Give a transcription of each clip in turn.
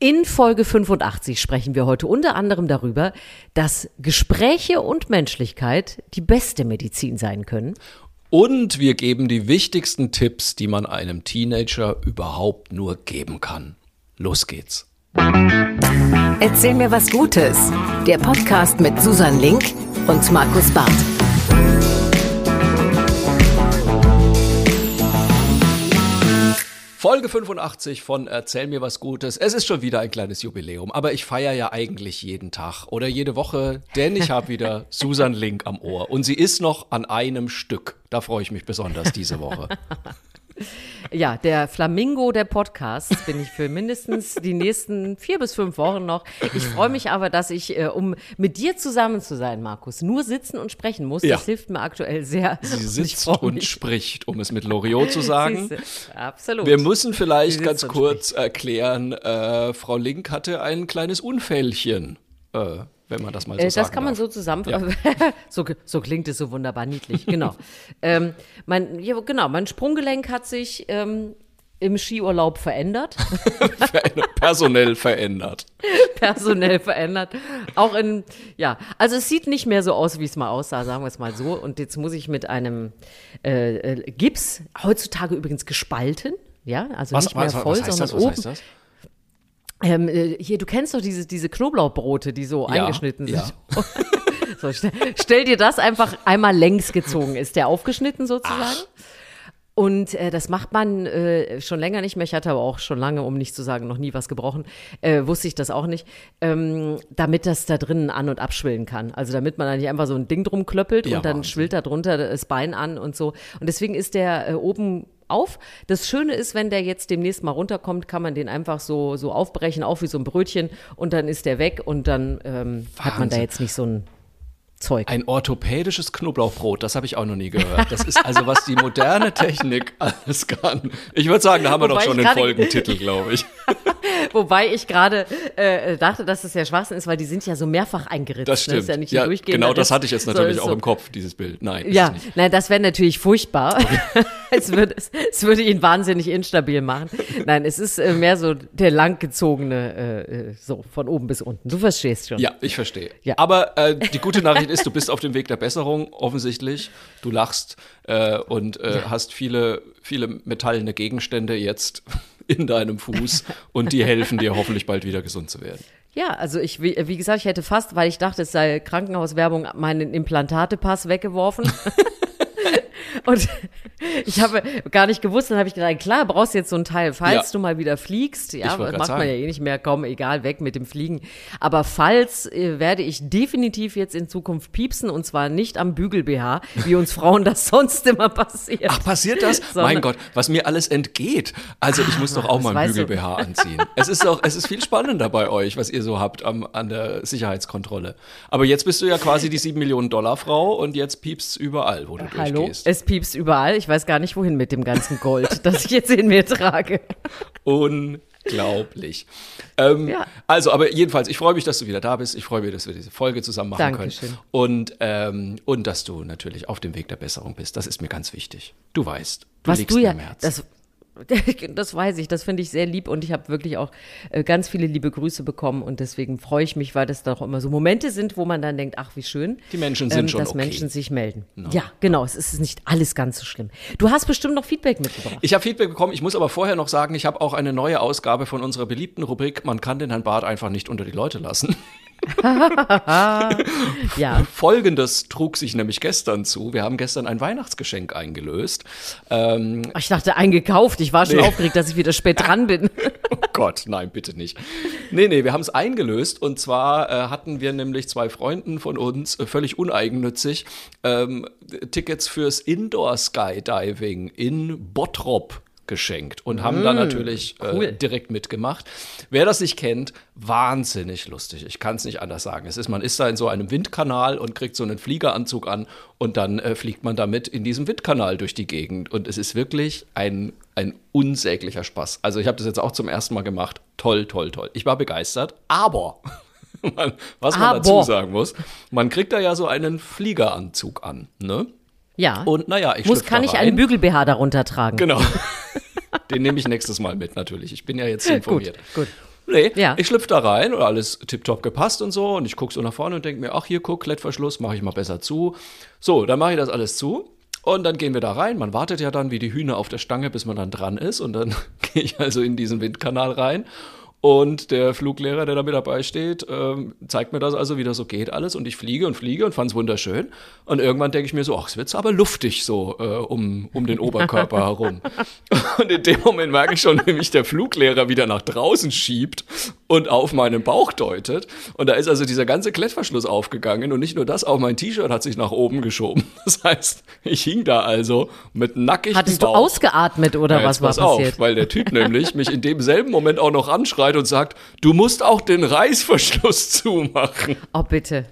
In Folge 85 sprechen wir heute unter anderem darüber, dass Gespräche und Menschlichkeit die beste Medizin sein können. Und wir geben die wichtigsten Tipps, die man einem Teenager überhaupt nur geben kann. Los geht's. Erzähl mir was Gutes. Der Podcast mit Susan Link und Markus Barth. Folge 85 von Erzähl mir was Gutes. Es ist schon wieder ein kleines Jubiläum, aber ich feiere ja eigentlich jeden Tag oder jede Woche, denn ich habe wieder Susan Link am Ohr und sie ist noch an einem Stück. Da freue ich mich besonders diese Woche. Ja, der Flamingo der Podcasts bin ich für mindestens die nächsten vier bis fünf Wochen noch. Ich freue mich aber, dass ich, äh, um mit dir zusammen zu sein, Markus, nur sitzen und sprechen muss. Ja. Das hilft mir aktuell sehr. Sie Und sitzt und mich. spricht, um es mit Loriot zu sagen. Siehste, Absolut. Wir müssen vielleicht ganz und kurz erklären, äh, Frau Link hatte ein kleines Unfällchen, äh, wenn man das mal so Äh, das kann man darf. so zusammenfassen. so, so klingt es so wunderbar niedlich, genau. ähm, mein, ja, genau, mein Sprunggelenk hat sich ähm, im Skiurlaub verändert, personell verändert. personell verändert. Auch in, ja, also es sieht nicht mehr so aus, wie es mal aussah, sagen wir es mal so. Und jetzt muss ich mit einem äh, äh, Gips, heutzutage übrigens gespalten, ja, also Was, nicht mehr was, voll, was sondern das? Oben. Ähm, äh, hier, du kennst doch diese, diese Knoblauchbrote, die so Ja, eingeschnitten ja. sind. so, stell, stell dir das einfach einmal längs gezogen. Ist der aufgeschnitten sozusagen? Und äh, das macht man äh, schon länger nicht mehr. Ich hatte aber auch schon lange, um nicht zu sagen, noch nie was gebrochen. Äh, wusste ich das auch nicht. Ähm, damit das da drinnen an- und abschwillen kann. Also damit man da nicht einfach so ein Ding drum klöppelt Ja, und dann Wahnsinn. schwillt da drunter das Bein an und so. Und deswegen ist der äh, oben auf. Das Schöne ist, wenn der jetzt demnächst mal runterkommt, kann man den einfach so, so aufbrechen, auch wie so ein Brötchen und dann ist der weg und dann ähm, hat man da jetzt nicht so ein Zeug. Ein orthopädisches Knoblauchbrot, das habe ich auch noch nie gehört. Das ist also, was die moderne Technik alles kann. Ich würde sagen, da haben wir Wobei doch schon den Folgentitel, glaube ich. Wobei ich gerade äh, dachte, dass es ja Schwachsinn ist, weil die sind ja so mehrfach eingeritzt. Das ne? stimmt. ist ja nicht ja, genau das Riss. hatte ich jetzt So, natürlich ist auch so. im Kopf, dieses Bild. Nein, Ja, nein, das wäre natürlich furchtbar. es, würde, es, würde ihn wahnsinnig instabil machen. Nein, es ist äh, mehr so der langgezogene, äh, äh, so von oben bis unten. Du verstehst schon. Ja, ich verstehe. Ja. Aber äh, die gute Nachricht ist, du bist auf dem Weg der Besserung, offensichtlich. Du lachst äh, und äh, hast viele, viele metallene Gegenstände jetzt in deinem Fuß und die helfen dir hoffentlich bald wieder gesund zu werden. Ja, also ich, wie, wie gesagt, ich hätte fast, weil ich dachte, es sei Krankenhauswerbung, meinen Implantatepass weggeworfen. Und ich habe gar nicht gewusst, dann habe ich gedacht, klar, brauchst jetzt so ein Teil, falls Ja. du mal wieder fliegst, ja, macht man sagen. ja eh nicht mehr, komm, egal, weg mit dem Fliegen. Aber falls äh, werde ich definitiv jetzt in Zukunft piepsen und zwar nicht am Bügel-BH, wie uns Frauen das sonst immer passiert. Ach, passiert das? Sondern- mein Gott, was mir alles entgeht. Also ich muss doch auch mal du. Bügel-BH anziehen. Es ist doch, es ist viel spannender bei euch, was ihr so habt am, an der Sicherheitskontrolle. Aber jetzt bist du ja quasi die 7 Millionen Dollar Frau und jetzt piepst überall, wo du Hallo, durchgehst. es piepst überall. Ich weiß gar nicht, wohin mit dem ganzen Gold, das ich jetzt in mir trage. Unglaublich. Ähm, Ja. Also, aber jedenfalls, ich freue mich, dass du wieder da bist. Ich freue mich, dass wir diese Folge zusammen machen Dankeschön. können. Und, ähm, und dass du natürlich auf dem Weg der Besserung bist. Das ist mir ganz wichtig. Du weißt, du Was liegst du mir ja, am Herzen. das, das weiß ich, das finde ich sehr lieb und ich habe wirklich auch äh, ganz viele liebe Grüße bekommen und deswegen freue ich mich, weil das doch immer so Momente sind, wo man dann denkt, ach wie schön, ähm, Die Menschen sind schon dass okay. Menschen sich melden. Ja, genau, es ist nicht alles ganz so schlimm. Du hast bestimmt noch Feedback mitgebracht. Ich habe Feedback bekommen. Ich muss aber vorher noch sagen, ich habe auch eine neue Ausgabe von unserer beliebten Rubrik Man kann den Herrn Barth einfach nicht unter die Leute lassen. Ja, Folgendes trug sich nämlich gestern zu. Wir haben gestern ein Weihnachtsgeschenk eingelöst. Ähm, ich dachte eingekauft. Ich war schon Nee. aufgeregt, dass ich wieder spät dran bin. oh Gott, nein, bitte nicht. Nee, nee, wir haben es eingelöst. Und zwar äh, hatten wir nämlich zwei Freunden von uns, äh, völlig uneigennützig, ähm, Tickets fürs Indoor Skydiving in Bottrop geschenkt und haben dann natürlich äh, cool. direkt mitgemacht. Wer das nicht kennt, wahnsinnig lustig. Ich kann es nicht anders sagen. Es ist, man ist da in so einem Windkanal und kriegt so einen Fliegeranzug an und dann äh, fliegt man damit in diesem Windkanal durch die Gegend. Und es ist wirklich ein, ein unsäglicher Spaß. Also ich habe das jetzt auch zum ersten Mal gemacht. Toll, toll, toll. Ich war begeistert, aber man- was man Aber. dazu sagen muss, man kriegt da ja so einen Fliegeranzug an, ne? Ja. Und naja, ich Muss, kann ich einen Bügel-BH darunter tragen? Genau. Den nehme ich nächstes Mal mit, natürlich. Ich bin ja jetzt informiert. gut. Nee, Ja. ich schlüpfe da rein und alles tipptopp gepasst und so. Und ich gucke so nach vorne und denke mir, ach hier, guck, Klettverschluss, mache ich mal besser zu. So, dann mache ich das alles zu. Und dann gehen wir da rein. Man wartet ja dann wie die Hühner auf der Stange, bis man dann dran ist. Und dann gehe ich also in diesen Windkanal rein. Und der Fluglehrer, der da mit dabei steht, ähm, zeigt mir das also, wie das so geht alles. Und ich fliege und fliege und fand es wunderschön. Und irgendwann denke ich mir so, ach, es wird aber luftig so äh, um, um den Oberkörper herum. Und in dem Moment merke ich schon, wie mich der Fluglehrer wieder nach draußen schiebt und auf meinen Bauch deutet. Und da ist also dieser ganze Klettverschluss aufgegangen. Und nicht nur das, auch mein T-Shirt hat sich nach oben geschoben. Das heißt, ich hing da also mit nackigem Hattest du Bauch. ausgeatmet oder Ja, was war pass passiert? Auf, weil der Typ nämlich mich in demselben Moment auch noch anschreit und sagt, du musst auch den Reißverschluss zumachen. Oh, bitte.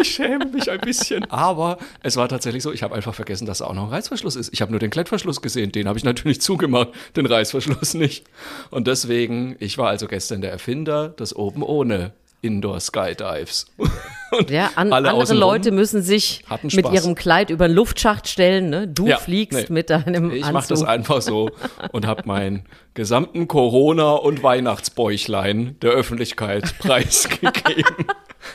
Ich schäme mich ein bisschen. Aber es war tatsächlich so, ich habe einfach vergessen, dass da auch noch ein Reißverschluss ist. Ich habe nur den Klettverschluss gesehen, den habe ich natürlich zugemacht, den Reißverschluss nicht. Und deswegen, ich war also gestern der Erfinder des Oben ohne Indoor Skydives. Und Ja, an, alle andere Leute müssen sich mit ihrem Kleid über den Luftschacht stellen. Ne? Du Ja, fliegst nee. mit deinem Ich mache das einfach so und habe meinen gesamten Corona- und Weihnachtsbäuchlein der Öffentlichkeit preisgegeben.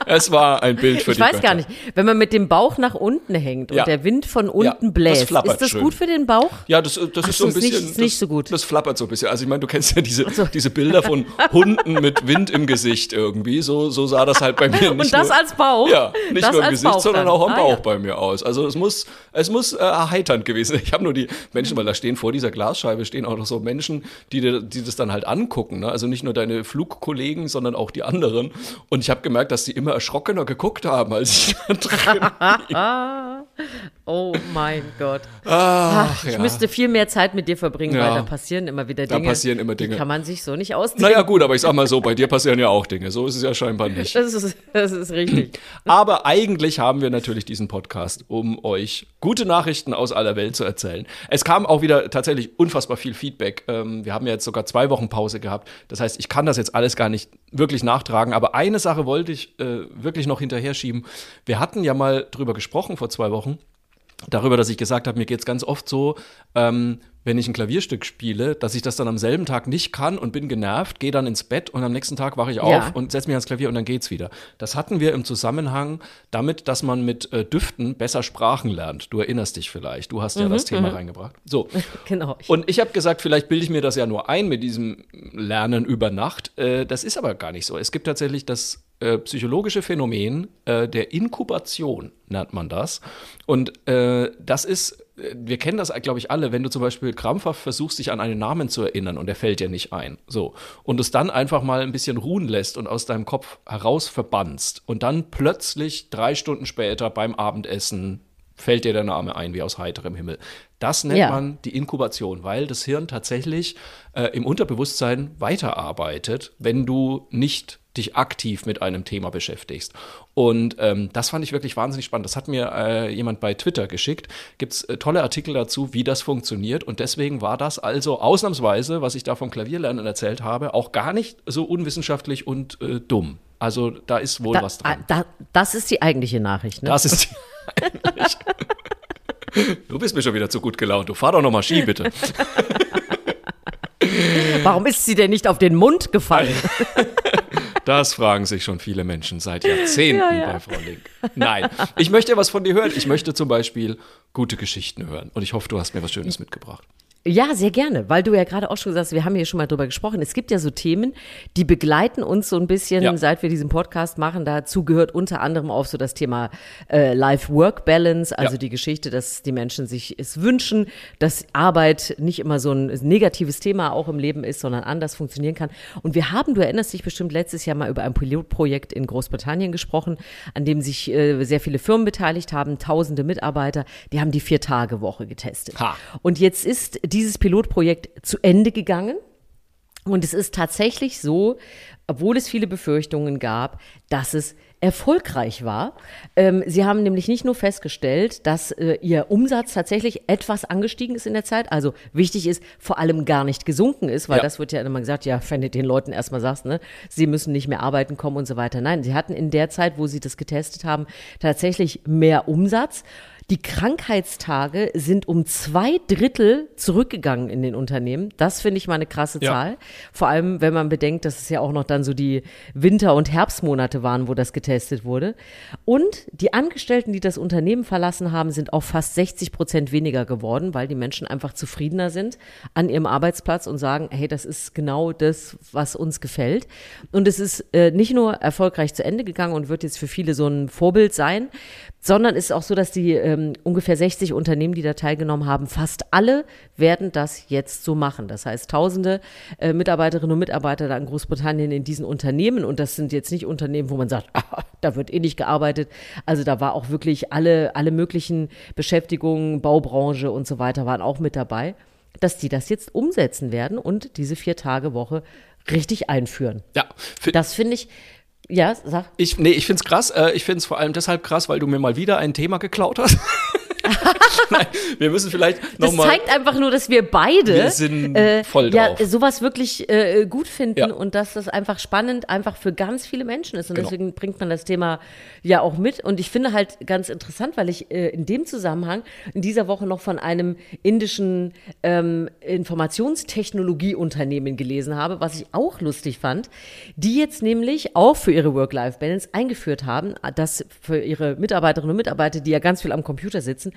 Es war ein Bild für ich die weiß Götter. gar nicht, wenn man mit dem Bauch nach unten hängt und Ja. der Wind von unten das bläst, flappert ist das schön. gut für den Bauch? Ja, das, das Ach ist so, so ein nicht- bisschen. ist nicht das, so gut. Das flappert so ein bisschen. Also ich meine, du kennst ja diese, diese Bilder von Hunden mit Wind im Gesicht irgendwie. So, so sah das halt bei mir nicht Und das nur, als Bauch? Ja, nicht Das nur im Gesicht, Bauch sondern dann. auch am Ah, Bauch ja. bei mir aus. Also es muss, es muss äh, erheiternd gewesen sein. Ich habe nur die Menschen, weil da stehen vor dieser Glasscheibe stehen auch noch so Menschen, die, die das dann halt angucken. Ne? Also nicht nur deine Flugkollegen, sondern auch die anderen. Und ich habe gemerkt, dass die immer erschrockener geguckt haben, als ich da drin Oh mein Gott. Ach, Ich ja. müsste viel mehr Zeit mit dir verbringen, Ja. weil da passieren immer wieder Da Dinge. passieren immer Dinge. Die kann man sich so nicht ausdenken. Naja, gut, aber ich sag mal so, bei dir passieren ja auch Dinge. So ist es ja scheinbar nicht. Das ist, das ist richtig. Aber eigentlich haben wir natürlich diesen Podcast, um euch gute Nachrichten aus aller Welt zu erzählen. Es kam auch wieder tatsächlich unfassbar viel Feedback. Ähm, wir haben ja jetzt sogar zwei Wochen Pause gehabt. Das heißt, ich kann das jetzt alles gar nicht wirklich nachtragen. Aber eine Sache wollte ich äh, wirklich noch hinterher schieben. Wir hatten ja mal drüber gesprochen vor zwei Wochen darüber, dass ich gesagt habe, mir geht's ganz oft so, ähm, wenn ich ein Klavierstück spiele, dass ich das dann am selben Tag nicht kann und bin genervt, gehe dann ins Bett und am nächsten Tag wache ich auf Ja. und setze mich ans Klavier und dann geht's wieder. Das hatten wir im Zusammenhang damit, dass man mit äh, Düften besser Sprachen lernt. Du erinnerst dich vielleicht. Du hast ja das Thema reingebracht. So. Genau. Und ich habe gesagt, vielleicht bilde ich mir das ja nur ein mit diesem Lernen über Nacht. Äh, das ist aber gar nicht so. Es gibt tatsächlich das äh, psychologische Phänomen äh, der Inkubation, nennt man das. Und äh, das ist, äh, wir kennen das, glaube ich, alle, wenn du zum Beispiel krampfhaft versuchst, dich an einen Namen zu erinnern und der fällt dir nicht ein. So. Und es dann einfach mal ein bisschen ruhen lässt und aus deinem Kopf heraus verbannst. Und dann plötzlich drei Stunden später beim Abendessen fällt dir der Name ein, wie aus heiterem Himmel. Das nennt Ja. man die Inkubation, weil das Hirn tatsächlich äh, im Unterbewusstsein weiterarbeitet, wenn du nicht dich aktiv mit einem Thema beschäftigst. Und ähm, das fand ich wirklich wahnsinnig spannend. Das hat mir äh, jemand bei Twitter geschickt. Gibt es äh, tolle Artikel dazu, wie das funktioniert. Und deswegen war das also ausnahmsweise, was ich da vom Klavierlernen erzählt habe, auch gar nicht so unwissenschaftlich und äh, dumm. Also da ist wohl Da, was dran. da, das ist die eigentliche Nachricht. Ne? Das ist eigentlich. Du bist mir schon wieder zu gut gelaunt. Du fahr doch noch mal Ski, bitte. Warum ist sie denn nicht auf den Mund gefallen? Das fragen sich schon viele Menschen seit Jahrzehnten Ja, ja. bei Frau Link. Nein, ich möchte was von dir hören. Ich möchte zum Beispiel gute Geschichten hören. Und ich hoffe, du hast mir was Schönes mitgebracht. Ja, sehr gerne, weil du ja gerade auch schon gesagt hast, wir haben hier schon mal drüber gesprochen. Es gibt ja so Themen, die begleiten uns so ein bisschen, Ja. seit wir diesen Podcast machen. Dazu gehört unter anderem auch so das Thema äh, Life-Work-Balance, also Ja. die Geschichte, dass die Menschen sich es wünschen, dass Arbeit nicht immer so ein negatives Thema auch im Leben ist, sondern anders funktionieren kann. Und wir haben, du erinnerst dich bestimmt letztes Jahr mal über ein Pilotprojekt in Großbritannien gesprochen, an dem sich äh, sehr viele Firmen beteiligt haben, tausende Mitarbeiter, die haben die Vier-Tage-Woche getestet. Ha. Und jetzt ist dieses Pilotprojekt zu Ende gegangen. Und es ist tatsächlich so, obwohl es viele Befürchtungen gab, dass es erfolgreich war. Ähm, sie haben nämlich nicht nur festgestellt, dass äh, ihr Umsatz tatsächlich etwas angestiegen ist in der Zeit. Also wichtig ist, vor allem gar nicht gesunken ist, weil Ja. das wird ja immer gesagt, ja, wenn du den Leuten erstmal sagst, ne, sie müssen nicht mehr arbeiten kommen und so weiter. Nein, sie hatten in der Zeit, wo sie das getestet haben, tatsächlich mehr Umsatz. Die Krankheitstage sind um zwei Drittel zurückgegangen in den Unternehmen. Das finde ich mal eine krasse Ja. Zahl. Vor allem, wenn man bedenkt, dass es ja auch noch dann so die Winter- und Herbstmonate waren, wo das getestet wurde. Und die Angestellten, die das Unternehmen verlassen haben, sind auf fast 60 Prozent weniger geworden, weil die Menschen einfach zufriedener sind an ihrem Arbeitsplatz und sagen, hey, das ist genau das, was uns gefällt. Und es ist äh, nicht nur erfolgreich zu Ende gegangen und wird jetzt für viele so ein Vorbild sein, sondern es ist auch so, dass die ähm, ungefähr 60 Unternehmen, die da teilgenommen haben, fast alle werden das jetzt so machen. Das heißt, tausende äh, Mitarbeiterinnen und Mitarbeiter da in Großbritannien in diesen Unternehmen und das sind jetzt nicht Unternehmen, wo man sagt, ah, da wird eh nicht gearbeitet. Also da war auch wirklich alle, alle möglichen Beschäftigungen, Baubranche und so weiter waren auch mit dabei, dass die das jetzt umsetzen werden und diese vier Tage Woche richtig einführen. Ja, Das finde ich, ja, sag. ich, nee, ich finde es krass. Äh, ich finde es vor allem deshalb krass, weil du mir mal wieder ein Thema geklaut hast. Nein, wir müssen vielleicht Das nochmal. zeigt einfach nur, dass wir beide Wir sind äh, voll ja, drauf. sowas wirklich äh, gut finden Ja. und dass das einfach spannend einfach für ganz viele Menschen ist. Und Genau. deswegen bringt man das Thema ja auch mit. Und ich finde halt ganz interessant, weil ich äh, in dem Zusammenhang in dieser Woche noch von einem indischen ähm, Informationstechnologieunternehmen gelesen habe, was ich auch lustig fand, die jetzt nämlich auch für ihre Work-Life-Balance eingeführt haben, dass für ihre Mitarbeiterinnen und Mitarbeiter, die ja ganz viel am Computer sitzen,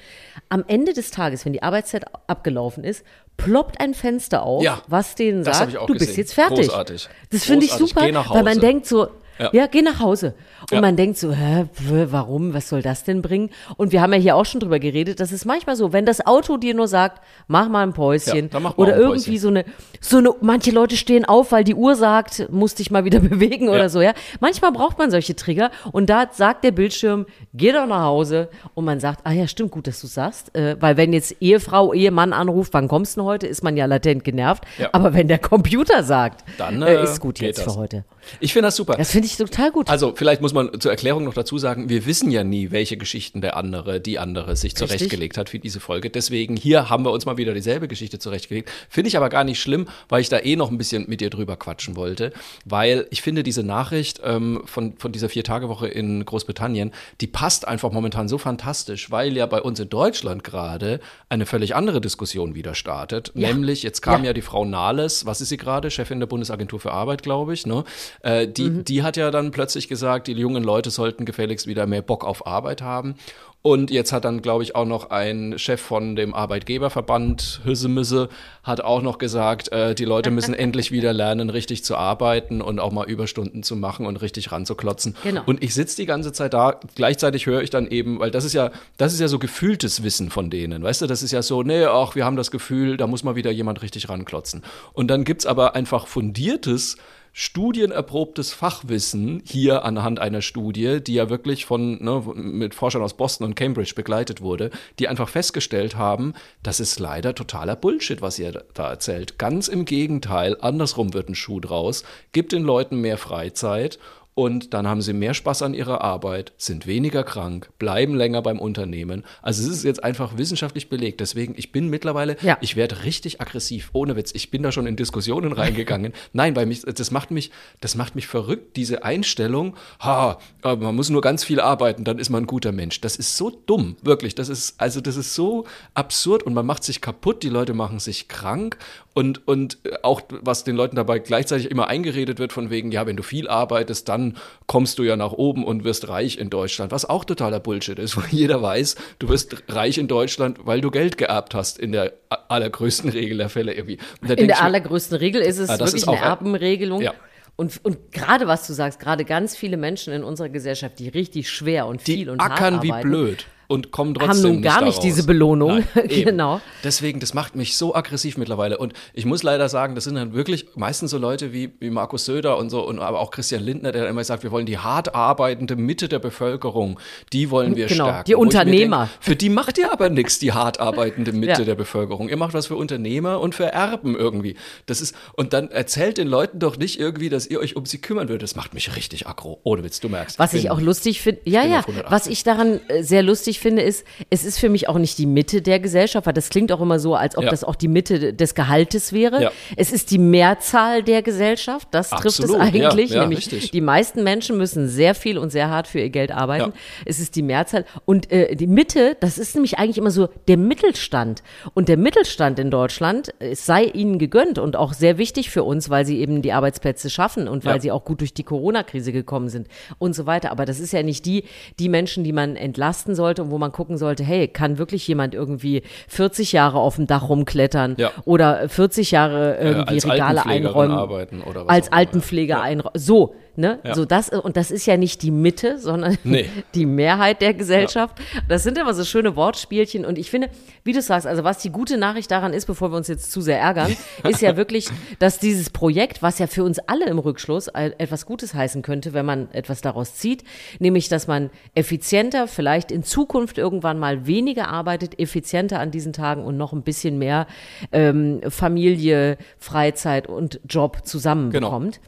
am Ende des Tages, wenn die Arbeitszeit abgelaufen ist, ploppt ein Fenster auf, Ja, was denen sagt, du bist gesehen. jetzt fertig. Großartig. Das finde ich super, weil man denkt so, Ja. ja. geh nach Hause. Und Ja. man denkt so, hä, warum, was soll das denn bringen? Und wir haben ja hier auch schon drüber geredet, das ist manchmal so, wenn das Auto dir nur sagt, mach mal ein Päuschen Ja, oder ein irgendwie Päuschen. so eine, so eine, manche Leute stehen auf, weil die Uhr sagt, musst dich mal wieder bewegen oder so, ja. Manchmal braucht man solche Trigger und da sagt der Bildschirm, geh doch nach Hause und man sagt, ah ja, stimmt, gut, dass du sagst, äh, weil wenn jetzt Ehefrau, Ehemann anruft, wann kommst du denn heute, ist man ja latent genervt, aber wenn der Computer sagt, Dann, äh, äh, ist gut geht jetzt das. für heute. Ich finde das super. Das finde ich total gut. Also vielleicht muss man zur Erklärung noch dazu sagen, wir wissen ja nie, welche Geschichten der andere, die andere sich zurechtgelegt hat für diese Folge. Deswegen hier haben wir uns mal wieder dieselbe Geschichte zurechtgelegt. Finde ich aber gar nicht schlimm, weil ich da eh noch ein bisschen mit dir drüber quatschen wollte. Weil ich finde diese Nachricht ähm, von, von dieser Vier-Tage-Woche in Großbritannien, die passt einfach momentan so fantastisch, weil ja bei uns in Deutschland gerade eine völlig andere Diskussion wieder startet. Ja. Nämlich, jetzt kam Ja. ja die Frau Nahles, was ist sie gerade? Chefin der Bundesagentur für Arbeit, glaube ich. Ne? Äh, die, Mhm. die hat ja dann plötzlich gesagt, die jungen Leute sollten gefälligst wieder mehr Bock auf Arbeit haben. Und jetzt hat dann, glaube ich, auch noch ein Chef von dem Arbeitgeberverband, Hüssemüsse, hat auch noch gesagt, äh, die Leute müssen endlich wieder lernen, richtig zu arbeiten und auch mal Überstunden zu machen und richtig ranzuklotzen. Genau. Und ich sitze die ganze Zeit da, gleichzeitig höre ich dann eben, weil das ist ja, das ist ja so gefühltes Wissen von denen, weißt du, das ist ja so, nee, ach, wir haben das Gefühl, da muss mal wieder jemand richtig ranklotzen. Und dann gibt's aber einfach fundiertes, studienerprobtes Fachwissen hier anhand einer Studie, die ja wirklich von ne, mit Forschern aus Boston und Cambridge begleitet wurde, die einfach festgestellt haben, das ist leider totaler Bullshit, was ihr da erzählt. Ganz im Gegenteil, andersrum wird ein Schuh draus, gibt den Leuten mehr Freizeit und dann haben sie mehr Spaß an ihrer Arbeit, sind weniger krank, bleiben länger beim Unternehmen. Also es ist jetzt einfach wissenschaftlich belegt. Deswegen, ich bin mittlerweile, Ja. ich werde richtig aggressiv, ohne Witz. Ich bin da schon in Diskussionen reingegangen. Nein, weil mich, das macht mich, das macht mich verrückt, diese Einstellung, ha, äh, man muss nur ganz viel arbeiten, dann ist man ein guter Mensch. Das ist so dumm, wirklich. Das ist, also das ist so absurd und man macht sich kaputt, die Leute machen sich krank und, und äh, auch, was den Leuten dabei gleichzeitig immer eingeredet wird, von wegen, ja, wenn du viel arbeitest, dann kommst du ja nach oben und wirst reich in Deutschland, was auch totaler Bullshit ist, weil jeder weiß, du wirst reich in Deutschland, weil du Geld geerbt hast, in der allergrößten Regel der Fälle irgendwie. In der ich mir, allergrößten Regel ist es Ah, das wirklich ist eine auch ein- Erbenregelung. Ja. Und, und gerade was du sagst, gerade ganz viele Menschen in unserer Gesellschaft, die richtig schwer und die viel und hart ackern wie arbeiten, blöd und kommen trotzdem haben nun gar nicht nicht diese Belohnung. Nein. Genau. Deswegen, das macht mich so aggressiv mittlerweile. Und ich muss leider sagen, das sind dann wirklich meistens so Leute wie, wie Markus Söder und so, und aber auch Christian Lindner, der immer sagt, wir wollen die hart arbeitende Mitte der Bevölkerung, die wollen wir Genau, stärken. die ich Unternehmer. Denk, für die macht ihr aber nichts, die hart arbeitende Mitte Ja. der Bevölkerung. Ihr macht was für Unternehmer und für Erben irgendwie. Das ist, und dann erzählt den Leuten doch nicht irgendwie, dass ihr euch um sie kümmern würdet. Das macht mich richtig aggro. Ohne Witz, du merkst. Was ich bin- auch lustig finde, ja, ja, auf 180. was ich daran äh, sehr lustig wichtig finde, ist, es ist für mich auch nicht die Mitte der Gesellschaft, weil das klingt auch immer so, als ob Ja. das auch die Mitte des Gehaltes wäre. Ja. Es ist die Mehrzahl der Gesellschaft, das trifft es Absolut, eigentlich. ja, nämlich richtig. die meisten Menschen müssen sehr viel und sehr hart für ihr Geld arbeiten. Es ist die Mehrzahl. Und äh, die Mitte, das ist nämlich eigentlich immer so der Mittelstand. Und der Mittelstand in Deutschland, es sei ihnen gegönnt und auch sehr wichtig für uns, weil sie eben die Arbeitsplätze schaffen und weil sie auch gut durch die Corona-Krise gekommen sind und so weiter. Aber das ist ja nicht die, die Menschen, die man entlasten sollte und wo man gucken sollte, hey, kann wirklich jemand irgendwie 40 Jahre auf dem Dach rumklettern Ja. oder 40 Jahre irgendwie als Regale einräumen? arbeiten oder was als Altenpfleger einräumen. So, ne? Ja. So das, und das ist ja nicht die Mitte, sondern Nee. die Mehrheit der Gesellschaft. Das sind immer so schöne Wortspielchen. Und ich finde, wie du sagst, also was die gute Nachricht daran ist, bevor wir uns jetzt zu sehr ärgern, ist ja wirklich, dass dieses Projekt, was ja für uns alle im Rückschluss etwas Gutes heißen könnte, wenn man etwas daraus zieht, nämlich, dass man effizienter, vielleicht in Zukunft irgendwann mal weniger arbeitet, effizienter an diesen Tagen und noch ein bisschen mehr ähm, Familie, Freizeit und Job zusammenbekommt.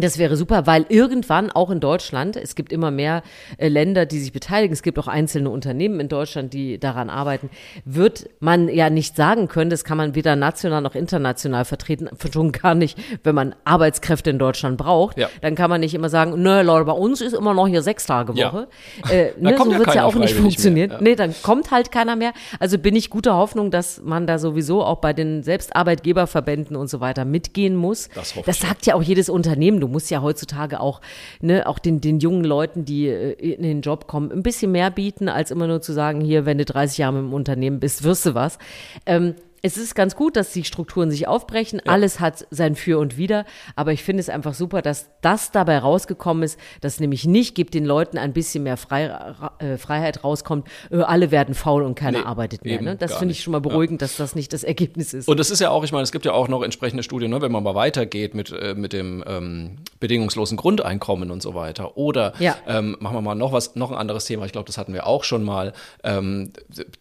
Das wäre super, weil irgendwann auch in Deutschland, es gibt immer mehr äh, Länder, die sich beteiligen, es gibt auch einzelne Unternehmen in Deutschland, die daran arbeiten, wird man ja nicht sagen können, das kann man weder national noch international vertreten, schon gar nicht, wenn man Arbeitskräfte in Deutschland braucht, Ja. dann kann man nicht immer sagen, nö Leute, bei uns ist immer noch hier sechs Tage Ja. Woche. Äh, ne, so ja wird's ja keiner auch nicht funktionieren. mehr, ja. Nee, dann kommt halt keiner mehr. Also bin ich guter Hoffnung, dass man da sowieso auch bei den Selbstarbeitgeberverbänden und so weiter mitgehen muss. Das das ja. sagt ja auch jedes Unternehmen. Du musst ja heutzutage auch, ne, auch den, den jungen Leuten, die äh, in den Job kommen, ein bisschen mehr bieten, als immer nur zu sagen, hier, wenn du 30 Jahre im Unternehmen bist, wirst du was. Ähm, es ist ganz gut, dass die Strukturen sich aufbrechen. Alles hat sein Für und Wider. Aber ich finde es einfach super, dass das dabei rausgekommen ist, dass nämlich nicht, gibt den Leuten ein bisschen mehr Frei, äh, Freiheit rauskommt, äh, alle werden faul und keiner Nee, arbeitet mehr. Ne? Das finde ich schon mal beruhigend, dass das nicht das Ergebnis ist. Und es ist ja auch, ich meine, es gibt ja auch noch entsprechende Studien, ne, wenn man mal weitergeht mit, äh, mit dem ähm, bedingungslosen Grundeinkommen und so weiter. Oder Ja. ähm, machen wir mal noch was, noch ein anderes Thema. Ich glaube, das hatten wir auch schon mal. Ähm,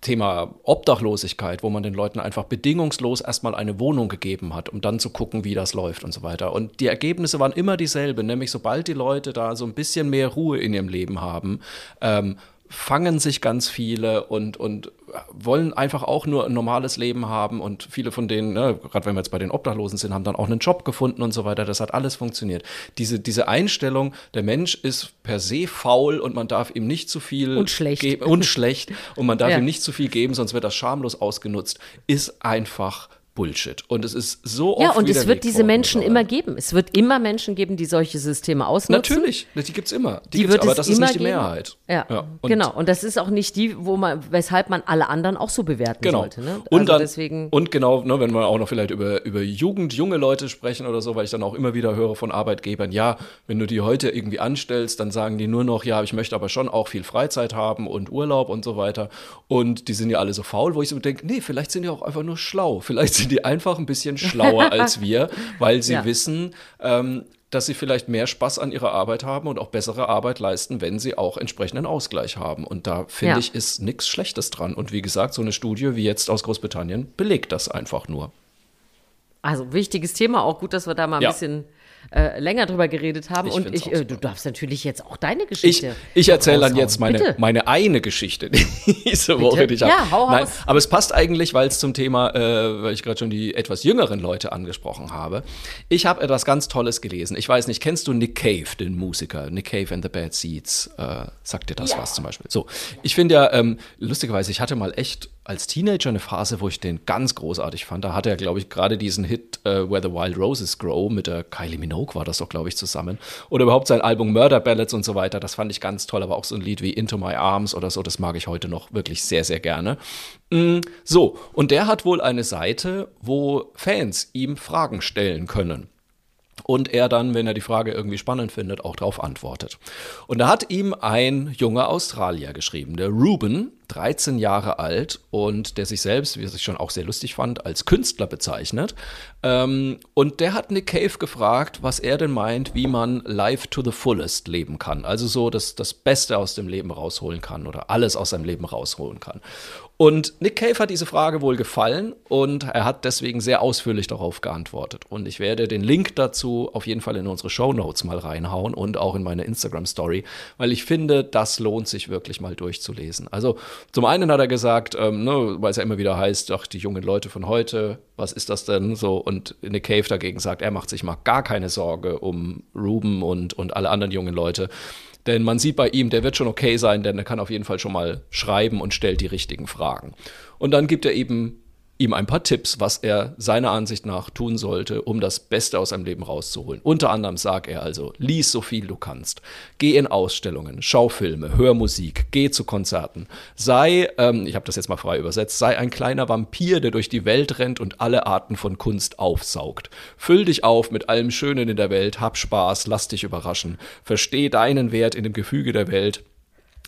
Thema Obdachlosigkeit, wo man den Leuten einfach bedingungslos erstmal eine Wohnung gegeben hat, um dann zu gucken, wie das läuft und so weiter. Und die Ergebnisse waren immer dieselben, nämlich sobald die Leute da so ein bisschen mehr Ruhe in ihrem Leben haben, ähm, fangen sich ganz viele und, und wollen einfach auch nur ein normales Leben haben und viele von denen, ne, gerade wenn wir jetzt bei den Obdachlosen sind, haben dann auch einen Job gefunden und so weiter. Das hat alles funktioniert. Diese, diese Einstellung, der Mensch ist per se faul und man darf ihm nicht zu viel Und schlecht. geben und schlecht und man darf Ja. ihm nicht zu viel geben, sonst wird das schamlos ausgenutzt, ist einfach Bullshit. Und es ist so oft Ja, und es wird diese Menschen immer geben. Es wird immer Menschen geben, die solche Systeme ausnutzen. Natürlich, die gibt's immer. Die, Die gibt's, wird aber es das ist immer nicht die geben. Mehrheit. Ja, und genau. Und das ist auch nicht die, wo man, weshalb man alle anderen auch so bewerten Genau. sollte. Ne? Und also dann, deswegen. und genau, ne, wenn wir auch noch vielleicht über, über Jugend, junge Leute sprechen oder so, weil ich dann auch immer wieder höre von Arbeitgebern, ja, wenn du die heute irgendwie anstellst, dann sagen die nur noch, ja, ich möchte aber schon auch viel Freizeit haben und Urlaub und so weiter. Und die sind ja alle so faul, wo ich so denke, nee, vielleicht sind die auch einfach nur schlau. Vielleicht sind die einfach ein bisschen schlauer als wir, weil sie Ja. wissen, ähm, dass sie vielleicht mehr Spaß an ihrer Arbeit haben und auch bessere Arbeit leisten, wenn sie auch entsprechenden Ausgleich haben. Und da finde Ja. ich, ist nichts Schlechtes dran. Und wie gesagt, so eine Studie wie jetzt aus Großbritannien belegt das einfach nur. Also wichtiges Thema, auch gut, dass wir da mal ein Ja. bisschen äh, länger drüber geredet haben. Ich und ich, äh, du darfst natürlich jetzt auch deine Ich, Geschichte. ich erzähle dann jetzt meine, Bitte. meine eine Geschichte diese Woche, die ich habe. Ja, hau Nein, raus. aber es passt eigentlich, weil es zum Thema, äh, weil ich gerade schon die etwas jüngeren Leute angesprochen habe. Ich habe etwas ganz Tolles gelesen. Ich weiß nicht, kennst du Nick Cave, den Musiker? Nick Cave and the Bad Seeds. Äh, sagt dir das was zum Beispiel? So, ich finde ja, ähm, lustigerweise, ich hatte mal echt als Teenager eine Phase, wo ich den ganz großartig fand. Da hatte er, glaube ich, gerade diesen Hit äh, Where the Wild Roses Grow mit der Kylie Minogue war das doch, glaube ich, zusammen. Oder überhaupt sein Album Murder Ballads und so weiter. Das fand ich ganz toll. Aber auch so ein Lied wie Into My Arms oder so, das mag ich heute noch wirklich sehr, sehr gerne. Mm, so, und der hat wohl eine Seite, wo Fans ihm Fragen stellen können und er dann, wenn er die Frage irgendwie spannend findet, auch darauf antwortet. Und da hat ihm ein junger Australier geschrieben, der Ruben, 13 Jahre alt und der sich selbst, wie er sich schon auch sehr lustig fand, als Künstler bezeichnet. Ähm, und der hat Nick Cave gefragt, was er denn meint, wie man life to the fullest leben kann. Also so das, das Beste aus dem Leben rausholen kann oder alles aus seinem Leben rausholen kann. Und Nick Cave hat diese Frage wohl gefallen und er hat deswegen sehr ausführlich darauf geantwortet. Und ich werde den Link dazu auf jeden Fall in unsere Show Notes mal reinhauen und auch in meine Instagram Story, weil ich finde, das lohnt sich wirklich mal durchzulesen. Also zum einen hat er gesagt, ähm, ne, weil es ja immer wieder heißt, ach, die jungen Leute von heute, was ist das denn so? Und Nick Cave dagegen sagt, er macht sich mal gar keine Sorge um Ruben und, und alle anderen jungen Leute. Denn man sieht bei ihm, der wird schon okay sein, denn er kann auf jeden Fall schon mal schreiben und stellt die richtigen Fragen. Und dann gibt er eben ihm ein paar Tipps, was er seiner Ansicht nach tun sollte, um das Beste aus seinem Leben rauszuholen. Unter anderem sagt er also, lies so viel du kannst, geh in Ausstellungen, schau Filme, hör Musik, geh zu Konzerten, sei, ähm, ich habe das jetzt mal frei übersetzt, sei ein kleiner Vampir, der durch die Welt rennt und alle Arten von Kunst aufsaugt. Füll dich auf mit allem Schönen in der Welt, hab Spaß, lass dich überraschen, versteh deinen Wert in dem Gefüge der Welt,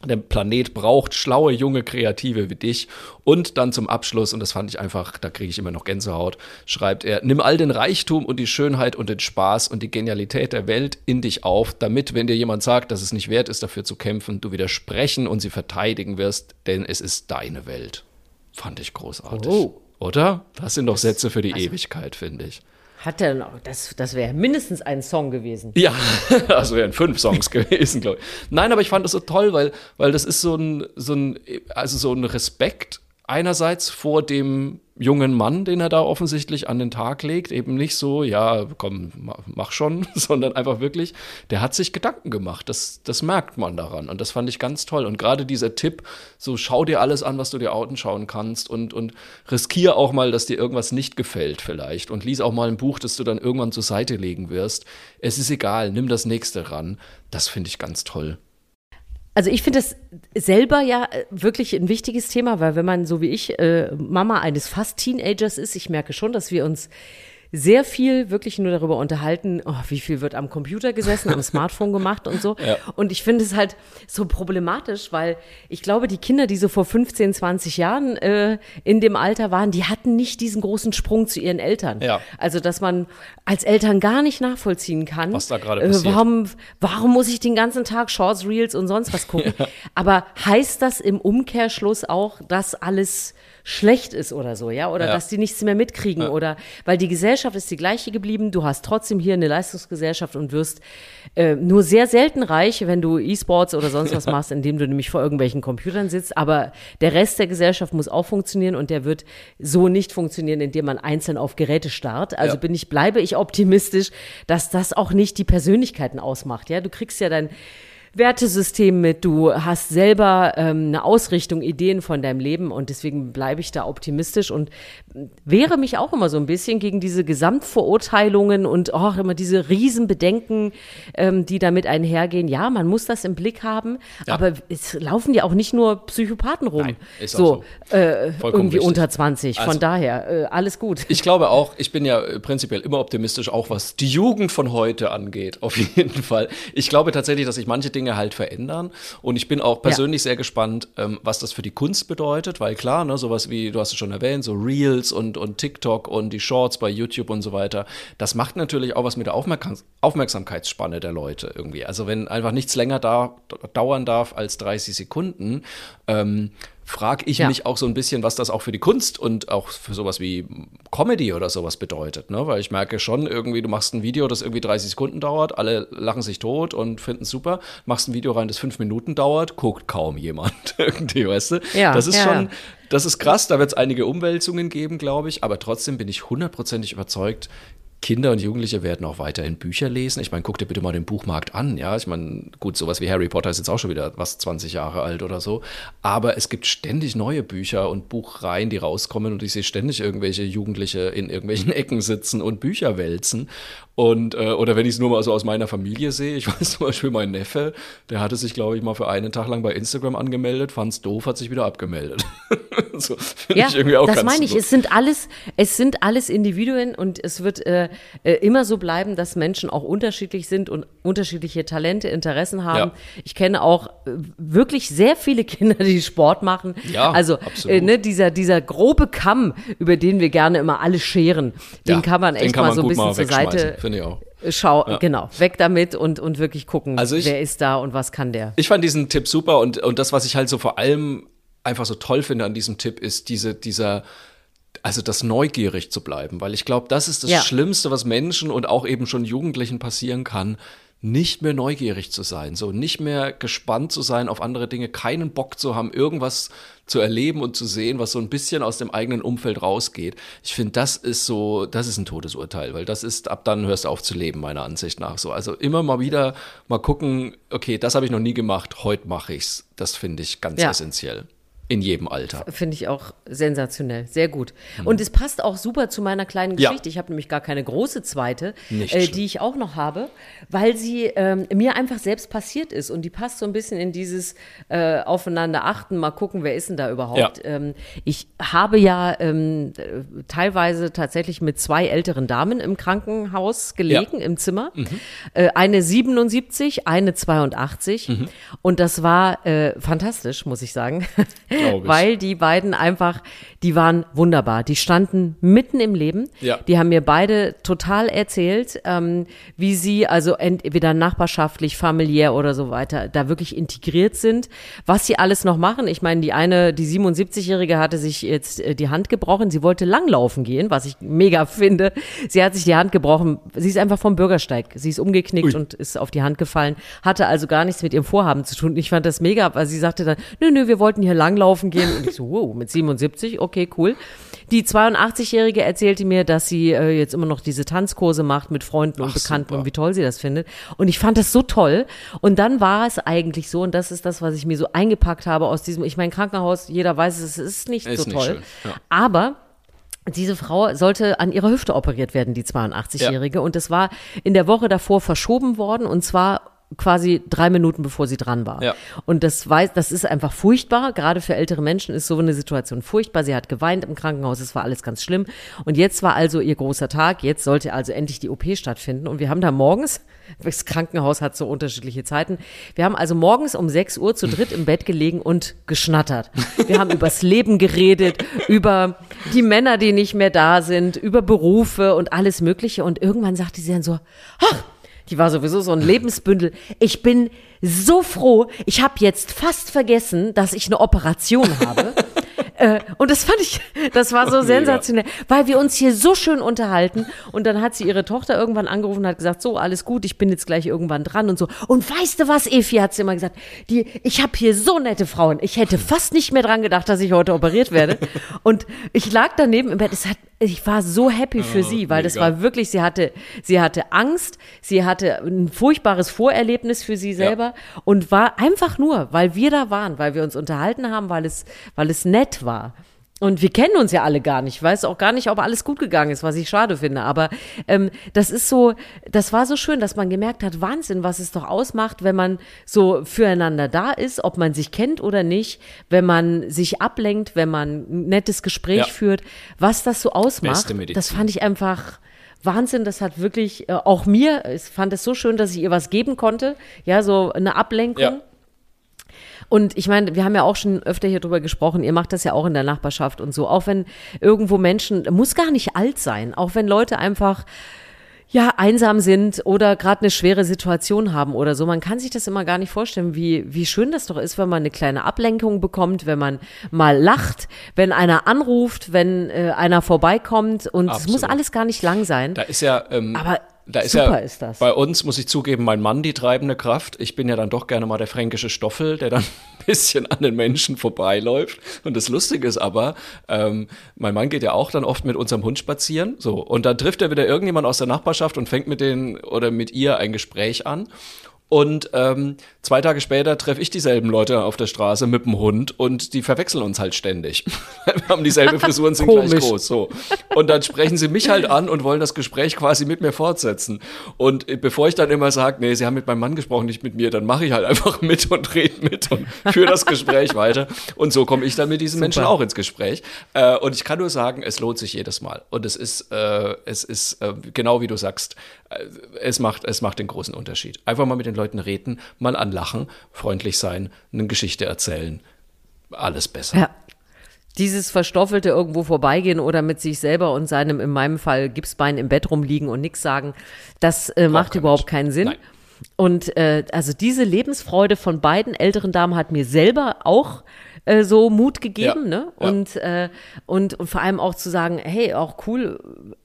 der Planet braucht schlaue, junge Kreative wie dich. Und dann zum Abschluss, und das fand ich einfach, da kriege ich immer noch Gänsehaut, schreibt er, nimm all den Reichtum und die Schönheit und den Spaß und die Genialität der Welt in dich auf, damit, wenn dir jemand sagt, dass es nicht wert ist, dafür zu kämpfen, du widersprechen und sie verteidigen wirst, denn es ist deine Welt. Fand ich großartig. Oh. Oder? Das sind doch Sätze für die also, Ewigkeit, finde ich. Hat er noch, das, das wäre mindestens ein Song gewesen. Ja, das wären fünf Songs gewesen, glaube ich. Nein, aber ich fand das so toll, weil, weil das ist so ein, so ein, also so ein Respekt einerseits vor dem jungen Mann, den er da offensichtlich an den Tag legt, eben nicht so, ja, komm, mach schon, sondern einfach wirklich, der hat sich Gedanken gemacht. Das, das merkt man daran. Und das fand ich ganz toll. Und gerade dieser Tipp, so schau dir alles an, was du dir anschauen kannst und, und riskier auch mal, dass dir irgendwas nicht gefällt vielleicht. Und lies auch mal ein Buch, das du dann irgendwann zur Seite legen wirst. Es ist egal, nimm das nächste ran. Das finde ich ganz toll. Also ich finde das selber ja äh, wirklich ein wichtiges Thema, weil wenn man so wie ich äh, Mama eines fast Teenagers ist, ich merke schon, dass wir uns sehr viel wirklich nur darüber unterhalten, oh, wie viel wird am Computer gesessen, am Smartphone gemacht und so. Ja. Und ich finde es halt so problematisch, weil ich glaube, die Kinder, die so vor 15, 20 Jahren äh, in dem Alter waren, die hatten nicht diesen großen Sprung zu ihren Eltern. Ja. Also, dass man als Eltern gar nicht nachvollziehen kann, was da gerade passiert. Äh, warum, warum muss ich den ganzen Tag Shorts, Reels und sonst was gucken? Ja. Aber heißt das im Umkehrschluss auch, dass alles schlecht ist oder so, ja, oder ja. dass die nichts mehr mitkriegen ja. oder weil die Gesellschaft ist die gleiche geblieben, du hast trotzdem hier eine Leistungsgesellschaft und wirst äh, nur sehr selten reich, wenn du E-Sports oder sonst was machst, indem du nämlich vor irgendwelchen Computern sitzt, aber der Rest der Gesellschaft muss auch funktionieren und der wird so nicht funktionieren, indem man einzeln auf Geräte starrt. Also ja. bin ich bleibe ich optimistisch, dass das auch nicht die Persönlichkeiten ausmacht, ja? Du kriegst ja dann Wertesystem mit, du hast selber ähm, eine Ausrichtung, Ideen von deinem Leben und deswegen bleibe ich da optimistisch und wehre mich auch immer so ein bisschen gegen diese Gesamtverurteilungen und auch immer diese Riesenbedenken, ähm, die damit einhergehen. Ja, man muss das im Blick haben, ja. aber es laufen ja auch nicht nur Psychopathen rum, Nein, ist so, so. Äh, irgendwie richtig. unter 20. Von also, daher, äh, alles gut. Ich glaube auch, ich bin ja prinzipiell immer optimistisch, auch was die Jugend von heute angeht, auf jeden Fall. Ich glaube tatsächlich, dass sich manche Dinge Dinge halt verändern. Und ich bin auch persönlich ja. sehr gespannt, ähm, was das für die Kunst bedeutet, weil klar, ne, sowas wie, du hast es schon erwähnt, so Reels und, und TikTok und die Shorts bei YouTube und so weiter, das macht natürlich auch was mit der Aufmerksam Aufmerksamkeitsspanne der Leute irgendwie. Also wenn einfach nichts länger da dauern darf als 30 Sekunden, ähm, frage ich ja. mich auch so ein bisschen, was das auch für die Kunst und auch für sowas wie Comedy oder sowas bedeutet. Ne? Weil ich merke schon irgendwie, du machst ein Video, das irgendwie 30 Sekunden dauert, alle lachen sich tot und finden es super, machst ein Video rein, das fünf Minuten dauert, guckt kaum jemand irgendwie, weißt du? Ja, das ist ja. schon, das ist krass, da wird es einige Umwälzungen geben, glaube ich, aber trotzdem bin ich hundertprozentig überzeugt, Kinder und Jugendliche werden auch weiterhin Bücher lesen. Ich meine, guck dir bitte mal den Buchmarkt an. Ja, ich meine, gut, sowas wie Harry Potter ist jetzt auch schon wieder was 20 Jahre alt oder so. Aber es gibt ständig neue Bücher und Buchreihen, die rauskommen und ich sehe ständig irgendwelche Jugendliche in irgendwelchen Ecken sitzen und Bücher wälzen. Und, äh, oder wenn ich es nur mal so aus meiner Familie sehe, ich weiß zum Beispiel, mein Neffe, der hatte sich, glaube ich, mal für einen Tag lang bei Instagram angemeldet, fand es doof, hat sich wieder abgemeldet. so, Ja, ich irgendwie auch das meine ich. so. Es sind alles, es sind alles Individuen und es wird äh, äh, immer so bleiben, dass Menschen auch unterschiedlich sind und unterschiedliche Talente, Interessen haben. Ja. Ich kenne auch äh, wirklich sehr viele Kinder, die Sport machen. Ja, also äh, ne, dieser dieser grobe Kamm, über den wir gerne immer alle scheren, den Ja, kann man den echt kann mal man so ein gut bisschen mal zur Seite finde ich auch. Schau, genau, weg damit und, und wirklich gucken, Also ich- wer ist da und was kann der. Ich fand diesen Tipp super und, und das, was ich halt so vor allem einfach so toll finde an diesem Tipp, ist diese, dieser, also das neugierig zu bleiben, weil ich glaube, das ist das Ja. Schlimmste, was Menschen und auch eben schon Jugendlichen passieren kann, nicht mehr neugierig zu sein, so nicht mehr gespannt zu sein auf andere Dinge, keinen Bock zu haben, irgendwas zu erleben und zu sehen, was so ein bisschen aus dem eigenen Umfeld rausgeht. Ich finde, das ist so, das ist ein Todesurteil, weil das ist, ab dann hörst du auf zu leben, meiner Ansicht nach so. Also immer mal wieder mal gucken, okay, das habe ich noch nie gemacht, heute mache ich's. Das finde ich ganz Ja. essentiell. In jedem Alter. Finde ich auch sensationell, sehr gut. Und es passt auch super zu meiner kleinen Ja. Geschichte. Ich habe nämlich gar keine große zweite, äh, die ich auch noch habe, weil sie ähm, mir einfach selbst passiert ist. Und die passt so ein bisschen in dieses äh, Aufeinander achten, mal gucken, wer ist denn da überhaupt. Ja. Ähm, ich habe ja ähm, äh, teilweise tatsächlich mit zwei älteren Damen im Krankenhaus gelegen, im Zimmer. Äh, eine 77, eine 82. Und das war äh, fantastisch, muss ich sagen. Ich. Weil die beiden einfach, die waren wunderbar. Die standen mitten im Leben. Ja. Die haben mir beide total erzählt, ähm, wie sie also entweder nachbarschaftlich, familiär oder so weiter da wirklich integriert sind. Was sie alles noch machen. Ich meine, die eine, die 77-Jährige hatte sich jetzt äh, die Hand gebrochen. Sie wollte langlaufen gehen, was ich mega finde. Sie hat sich die Hand gebrochen. Sie ist einfach vom Bürgersteig. Sie ist umgeknickt und ist auf die Hand gefallen. Hatte also gar nichts mit ihrem Vorhaben zu tun. Ich fand das mega, weil sie sagte dann, nö, nö, wir wollten hier langlaufen gehen. Und ich so, wow, mit 77, okay, cool. Die 82-Jährige erzählte mir, dass sie äh, jetzt immer noch diese Tanzkurse macht mit Freunden und Ach, Bekannten super. und wie toll sie das findet. Und ich fand das so toll. Und dann war es eigentlich so, und das ist das, was ich mir so eingepackt habe aus diesem, ich meine, Krankenhaus, jeder weiß es, es ist nicht Ist so nicht toll. schön, ja. Aber diese Frau sollte an ihrer Hüfte operiert werden, die 82-Jährige. Und es war in der Woche davor verschoben worden und zwar quasi drei Minuten bevor sie dran war. Ja. Und das weiß, das ist einfach furchtbar. Gerade für ältere Menschen ist so eine Situation furchtbar. Sie hat geweint im Krankenhaus, es war alles ganz schlimm. Und jetzt war also ihr großer Tag. Jetzt sollte also endlich die OP stattfinden. Und wir haben da morgens, das Krankenhaus hat so unterschiedliche Zeiten. Wir haben also morgens um 6 Uhr zu dritt im Bett gelegen und geschnattert. Wir haben übers Leben geredet, über die Männer, die nicht mehr da sind, über Berufe und alles Mögliche. Und irgendwann sagte sie dann so, ach, die war sowieso so ein Lebensbündel. Ich bin so froh. Ich habe jetzt fast vergessen, dass ich eine Operation habe. Äh, und das fand ich, das war so Mega. sensationell, weil wir uns hier so schön unterhalten. Und dann hat sie ihre Tochter irgendwann angerufen und hat gesagt, so, alles gut, ich bin jetzt gleich irgendwann dran und so. Und weißt du was, Efi, hat sie immer gesagt, die, ich habe hier so nette Frauen. Ich hätte fast nicht mehr dran gedacht, dass ich heute operiert werde. Und ich lag daneben im Bett. Es hat, ich war so happy für sie, weil das mega. war wirklich, sie hatte, sie hatte Angst, sie hatte ein furchtbares Vorerlebnis für sie selber und war einfach nur, weil wir da waren, weil wir uns unterhalten haben, weil es, weil es nett war. Und wir kennen uns ja alle gar nicht. Ich weiß auch gar nicht, ob alles gut gegangen ist, was ich schade finde. Aber ähm, das ist so, das war so schön, dass man gemerkt hat, Wahnsinn, was es doch ausmacht, wenn man so füreinander da ist, ob man sich kennt oder nicht, wenn man sich ablenkt, wenn man ein nettes Gespräch Ja. führt, was das so ausmacht. Das fand ich einfach Wahnsinn. Das hat wirklich äh, auch mir, ich fand es so schön, dass ich ihr was geben konnte. Ja, so eine Ablenkung. Ja. Und ich meine, wir haben ja auch schon öfter hier drüber gesprochen, ihr macht das ja auch in der Nachbarschaft und so. Auch wenn irgendwo Menschen, muss gar nicht alt sein, auch wenn Leute einfach ja einsam sind oder gerade eine schwere Situation haben oder so. Man kann sich das immer gar nicht vorstellen, wie, wie schön das doch ist, wenn man eine kleine Ablenkung bekommt, wenn man mal lacht, wenn einer anruft, wenn äh, einer vorbeikommt und es muss Absolut. alles gar nicht lang sein. Da ist ja, ähm, Aber da ist super ja ist das. bei uns, muss ich zugeben, mein Mann die treibende Kraft. Ich bin ja dann doch gerne mal der fränkische Stoffel, der dann ein bisschen an den Menschen vorbeiläuft. Und das Lustige ist aber, ähm, mein Mann geht ja auch dann oft mit unserem Hund spazieren. So, und dann trifft er wieder irgendjemand aus der Nachbarschaft und fängt mit denen oder mit ihr ein Gespräch an. Und ähm, zwei Tage später treffe ich dieselben Leute auf der Straße mit dem Hund und die verwechseln uns halt ständig. Wir haben dieselbe Frisur und sind gleich groß. So. Und dann sprechen sie mich halt an und wollen das Gespräch quasi mit mir fortsetzen. Und äh, bevor ich dann immer sage, nee, sie haben mit meinem Mann gesprochen, nicht mit mir, dann mache ich halt einfach mit und rede mit und führe das Gespräch weiter. Und so komme ich dann mit diesen Menschen auch ins Gespräch. Äh, und ich kann nur sagen, es lohnt sich jedes Mal. Und es ist, äh, es ist äh, genau wie du sagst, es macht, es macht den großen Unterschied. Einfach mal mit den Leuten reden, mal anlachen, freundlich sein, eine Geschichte erzählen. Alles besser. Ja. Dieses verstoffelte irgendwo vorbeigehen oder mit sich selber und seinem, in meinem Fall, Gipsbein im Bett rumliegen und nichts sagen, das äh, macht überhaupt Mensch. keinen Sinn. Nein. Und äh, also diese Lebensfreude von beiden älteren Damen hat mir selber auch äh, so Mut gegeben, Ja, ne? ja. Und, äh, und, und vor allem auch zu sagen, hey, auch cool,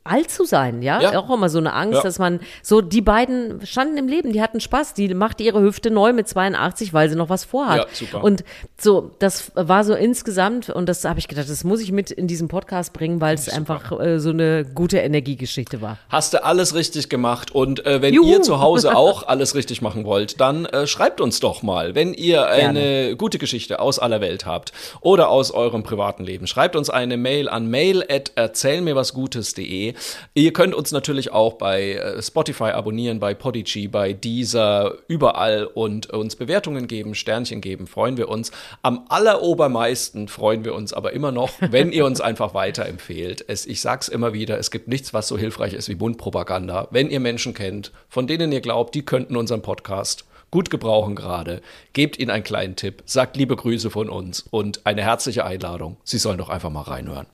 alt zu sein, ja? Ja. Auch immer so eine Angst, dass man so, die beiden standen im Leben, die hatten Spaß, die macht ihre Hüfte neu mit 82, weil sie noch was vorhat. Ja, super. Und so, das war so insgesamt, und das habe ich gedacht, das muss ich mit in diesen Podcast bringen, weil es einfach äh, so eine gute Energiegeschichte war. Hast du alles richtig gemacht und äh, wenn Juhu. ihr zu Hause auch alles richtig machen wollt, dann äh, schreibt uns doch mal, wenn ihr eine gute Geschichte aus aller Welt habt oder aus eurem privaten Leben. Schreibt uns eine Mail an mail at erzählmirwasgutes.de. Ihr könnt uns natürlich auch bei äh, Spotify abonnieren, bei Podigy, bei Deezer, überall und uns Bewertungen geben, Sternchen geben, freuen wir uns. Am allerobermeisten freuen wir uns aber immer noch, wenn ihr uns einfach weiterempfehlt. Es, ich sag's immer wieder, es gibt nichts, was so hilfreich ist wie Mundpropaganda. Wenn ihr Menschen kennt, von denen ihr glaubt, die könnten unseren Podcast gut gebrauchen gerade, gebt ihnen einen kleinen Tipp, sagt liebe Grüße von uns und eine herzliche Einladung. Sie sollen doch einfach mal reinhören.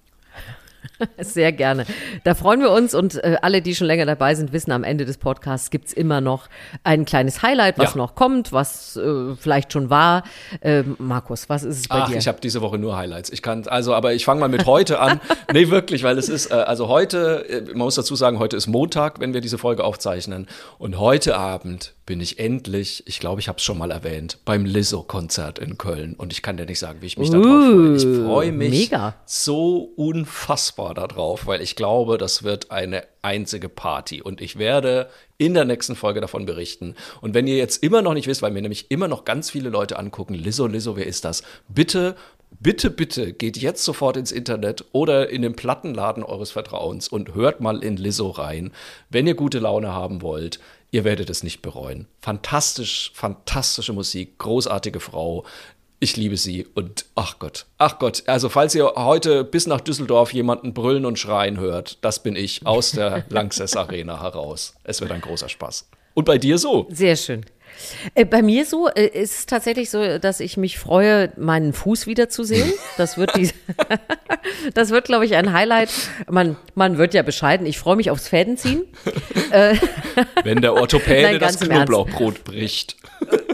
Sehr gerne. Da freuen wir uns und äh, alle, die schon länger dabei sind, wissen, am Ende des Podcasts gibt's immer noch ein kleines Highlight, was Ja. noch kommt, was äh, vielleicht schon war. Ähm, Markus, was ist es bei Ach, dir? ich habe diese Woche nur Highlights. Ich kann, also, aber ich fange mal mit heute an. nee, wirklich, weil es ist, äh, also heute, äh, man muss dazu sagen, heute ist Montag, wenn wir diese Folge aufzeichnen. Und heute Abend bin ich endlich, ich glaube, ich habe es schon mal erwähnt, beim Lizzo-Konzert in Köln. Und ich kann dir nicht sagen, wie ich mich darauf freue. Ich freue mich mega. so unfassbar darauf, weil ich glaube, das wird eine einzige Party. Und ich werde in der nächsten Folge davon berichten. Und wenn ihr jetzt immer noch nicht wisst, weil mir nämlich immer noch ganz viele Leute angucken, Lizzo, Lizzo, wer ist das? Bitte, bitte, bitte geht jetzt sofort ins Internet oder in den Plattenladen eures Vertrauens und hört mal in Lizzo rein. Wenn ihr gute Laune haben wollt, ihr werdet es nicht bereuen. Fantastisch, fantastische Musik, großartige Frau. Ich liebe sie und ach Gott, ach Gott. Also falls ihr heute bis nach Düsseldorf jemanden brüllen und schreien hört, das bin ich aus der Lanxess Arena heraus. Es wird ein großer Spaß. Und bei dir so? Sehr schön. Äh, Bei mir so äh, ist es tatsächlich so, dass ich mich freue, meinen Fuß wiederzusehen. Das wird die, das wird, glaube ich, ein Highlight. Man, man wird ja bescheiden. Ich freue mich aufs Fädenziehen. Wenn der Orthopäde Nein, das. Knoblauchbrot bricht.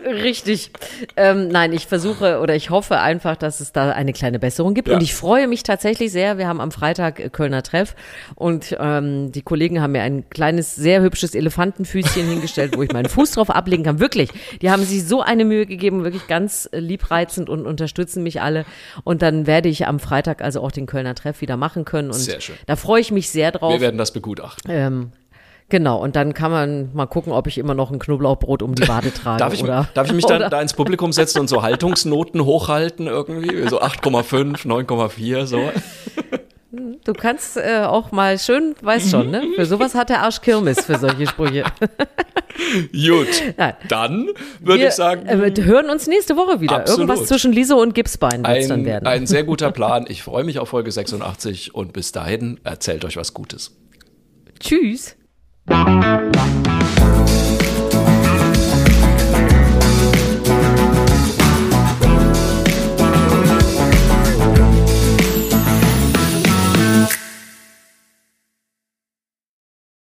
Richtig. Ähm, nein, ich versuche oder ich hoffe einfach, dass es da eine kleine Besserung gibt. Ja. Und ich freue mich tatsächlich sehr. Wir haben am Freitag äh, Kölner Treff und ähm, die Kollegen haben mir ein kleines, sehr hübsches Elefantenfüßchen hingestellt, wo ich meinen Fuß drauf ablegen kann. Wirklich. Die haben sich so eine Mühe gegeben, wirklich ganz äh, liebreizend und unterstützen mich alle. Und dann werde ich am Freitag also auch den Kölner Treff wieder machen können. Und Sehr schön. da freue ich mich sehr drauf. Wir werden das begutachten. Ähm, genau, und dann kann man mal gucken, ob ich immer noch ein Knoblauchbrot um die Wade trage. Darf ich, oder, darf ich mich dann da ins Publikum setzen und so Haltungsnoten hochhalten irgendwie? So 8,5, 9,4, so. Du kannst äh, auch mal schön, weißt schon, ne? Für sowas hat der Arsch Kirmes für solche Sprüche. Gut. Nein. Dann würde Wir ich sagen, äh, wir hören uns nächste Woche wieder. Absolut. Irgendwas zwischen Liso und Gipsbein wird es dann werden. ein sehr guter Plan. Ich freue mich auf Folge 86 und bis dahin erzählt euch was Gutes. Tschüss. Thank you.